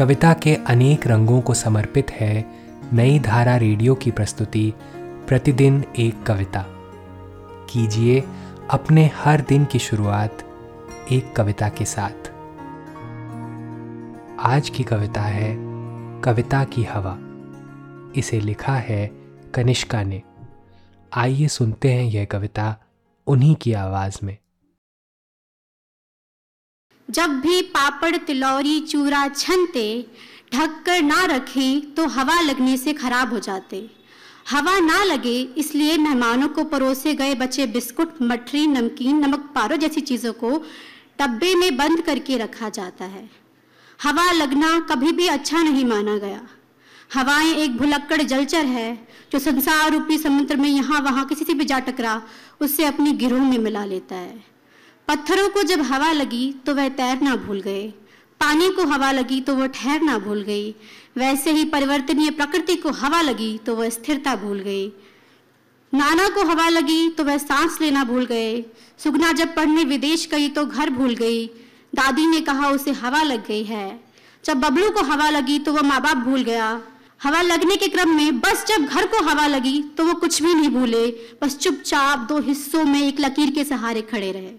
कविता के अनेक रंगों को समर्पित है नई धारा रेडियो की प्रस्तुति, प्रतिदिन एक कविता। कीजिए अपने हर दिन की शुरुआत एक कविता के साथ। आज की कविता है, कविता की हवा। इसे लिखा है कनिष्का ने। आइए सुनते हैं यह कविता उन्हीं की आवाज़ में। जब भी पापड़, तिलौरी, चूरा छनते ढक कर ना रखें तो हवा लगने से खराब हो जाते। हवा ना लगे, इसलिए मेहमानों को परोसे गए बचे बिस्कुट, मठरी, नमकीन, नमक पारो जैसी चीज़ों को डब्बे में बंद करके रखा जाता है। हवा लगना कभी भी अच्छा नहीं माना गया। हवाएँ एक भुलक्कड़ जलचर है, जो संसार रूपी समुद्र में यहाँ वहाँ किसी से भी जा टकरा, उससे अपनी गिरोह में मिला लेता है। पत्थरों को जब हवा लगी तो वह तैरना भूल गए। पानी को हवा लगी तो वह ठहरना भूल गई वैसे ही परिवर्तनीय प्रकृति को हवा लगी तो वह स्थिरता भूल गई नाना को हवा लगी तो वह सांस लेना भूल गए। सुगना जब पढ़ने विदेश गई तो घर भूल गई। दादी ने कहा, उसे हवा लग गई है। जब बबलू को हवा लगी तो वह माँ बाप भूल गया। हवा लगने के क्रम में बस जब घर को हवा लगी तो वो कुछ भी नहीं भूले। बस चुपचाप दो हिस्सों में एक लकीर के सहारे खड़े रहे।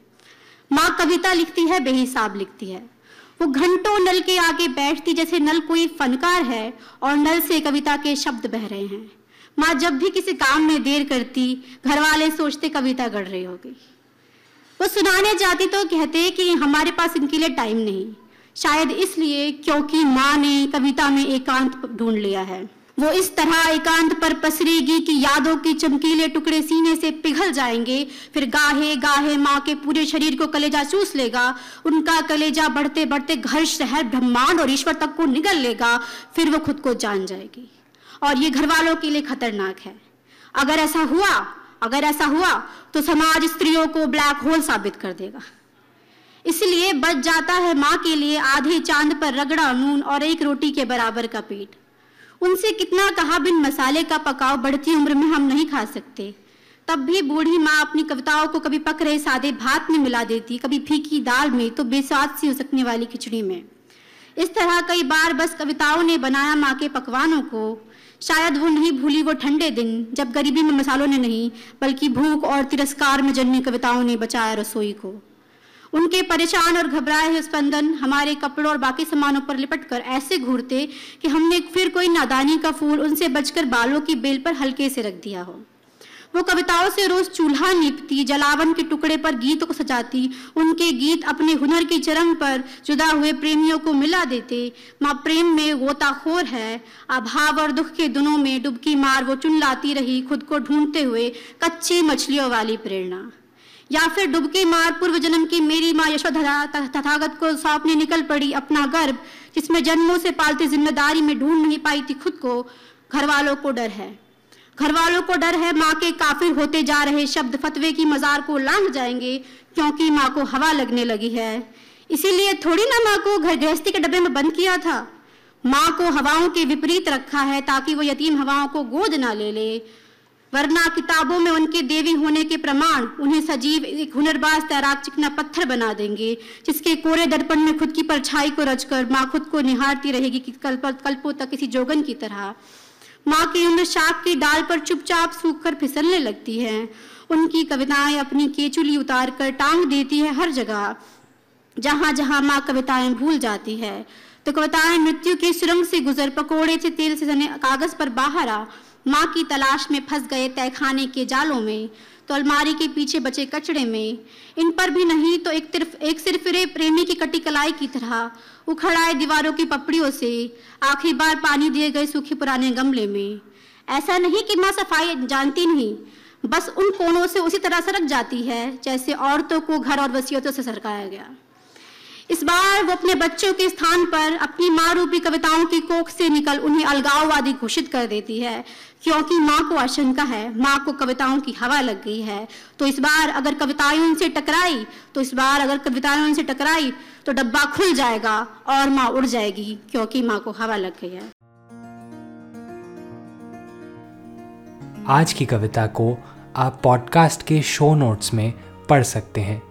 माँ कविता लिखती है, बेहिसाब लिखती है। वो घंटों नल के आगे बैठती, जैसे नल कोई फनकार है, और नल से कविता के शब्द बह रहे हैं। माँ जब भी किसी काम में देर करती घर वाले सोचते कविता गढ़ रही होगी वो सुनाने जाती तो कहते कि हमारे पास इनके लिए टाइम नहीं। शायद इसलिए क्योंकि माँ ने कविता में एकांत ढूंढ लिया है। वो इस तरह एकांत पर पसरेगी कि यादों की चमकीले टुकड़े सीने से पिघल जाएँगे। फिर गाहे गाहे माँ के पूरे शरीर को कलेजा चूस लेगा। उनका कलेजा बढ़ते बढ़ते घर, शहर, ब्रह्मांड और ईश्वर तक को निगल लेगा। फिर वो खुद को जान जाएगी। और ये घर वालों के लिए खतरनाक है। अगर ऐसा हुआ, अगर ऐसा हुआ तो समाज स्त्रियों को ब्लैक होल साबित कर देगा। इसलिए बच जाता है माँ के लिए आधे चाँद पर रगड़ा, नून और एक रोटी के बराबर का पेट। उनसे कितना कहा बिन मसाले का पकाओ बढ़ती उम्र में हम नहीं खा सकते। तब भी बूढ़ी माँ अपनी कविताओं को कभी पक रहे सादे भात में मिला देती, कभी फीकी दाल में तो बेस्वाद सी हो सकने वाली खिचड़ी में। इस तरह कई बार बस कविताओं ने बनाया माँ के पकवानों को। शायद वो नहीं भूली वो ठंडे दिन, जब गरीबी में मसालों ने नहीं, बल्कि भूख और तिरस्कार में जन्मी कविताओं ने बचाया रसोई को। उनके परेशान और घबराए हुए स्पंदन हमारे कपड़ों और बाकी सामानों पर लिपट कर ऐसे घूरते कि हमने फिर कोई नादानी का फूल उनसे बचकर बालों की बेल पर हल्के से रख दिया हो। वो कविताओं से रोज चूल्हा नीपती, जलावन के टुकड़े पर गीतों को सजाती, उनके गीत अपने हुनर की चरम पर जुदा हुए प्रेमियों को मिला देते। माँ प्रेम में गोताखोर है, अभाव और दुख के दिनों में डुबकी मार वो चुन लाती रही खुद को ढूंढते हुए कच्ची मछलियों वाली प्रेरणा। या फिर डुबकी मार पूर्व जन्म की मेरी माँ यशोधरा तथागत को सौंपने निकल पड़ी अपना गर्भ, जिसमें जन्मों से पालती ज़िम्मेदारी में ढूंढ नहीं पाई थी खुद को। घर वालों को डर है। घर वालों को डर है, माँ के काफिर होते जा रहे शब्द फतवे की मजार को लांग जाएँगे, क्योंकि माँ को हवा लगने लगी है। इसीलिए थोड़ी ना माँ को घर गृहस्थी के डब्बे में बंद किया था। माँ को हवाओं के विपरीत रखा है, ताकि वो यतीम हवाओं को गोद ना ले ले। वरना किताबों में उनके देवी होने के प्रमाण उन्हें सजीव एक हुनरबाज तैराक चिकना पत्थर बना देंगे, जिसके कोरे दर्पण में खुद की परछाई को रचकर माँ खुद को निहारती रहेगी कि कल्प, कल्पों तक किसी जोगन की तरह। माँ की उम्र शाख की डाल पर चुपचाप सूख कर फिसलने लगती है। उनकी कविताएँ अपनी केचुली उतार कर टांग देती है हर जगह, जहाँ जहाँ माँ कविताएँ भूल जाती है। तो कविताएँ मृत्यु की सुरंग से गुजर, पकोड़े से तेल से सने कागज़ पर बाहर आ माँ की तलाश में फंस गए तहखाने के जालों में तो अलमारी के पीछे बचे कचड़े में। इन पर भी नहीं तो एक सिर्फ़ एक सिरफिरे प्रेमी की कटी कलाई की तरह उखड़ाए दीवारों की पपड़ियों से, आखिरी बार पानी दिए गए सूखे पुराने गमले में। ऐसा नहीं कि माँ सफ़ाई जानती नहीं, बस उन कोनों से उसी तरह सरक जाती है, जैसे औरतों को घर और वसीयतों से सरकाया गया। इस बार वो अपने बच्चों के स्थान पर अपनी माँ रूपी कविताओं की कोख से निकल उन्हें अलगाववादी घोषित कर देती है। क्योंकि माँ को आशंका है, माँ को कविताओं की हवा लग गई है। तो इस बार अगर कविताएँ उनसे टकराई तो इस बार अगर कविताएँ उनसे टकराई तो डब्बा खुल जाएगा और माँ उड़ जाएगी, क्योंकि माँ को हवा लग गई है। आज की कविता को आप पॉडकास्ट के शो नोट्स में पढ़ सकते हैं।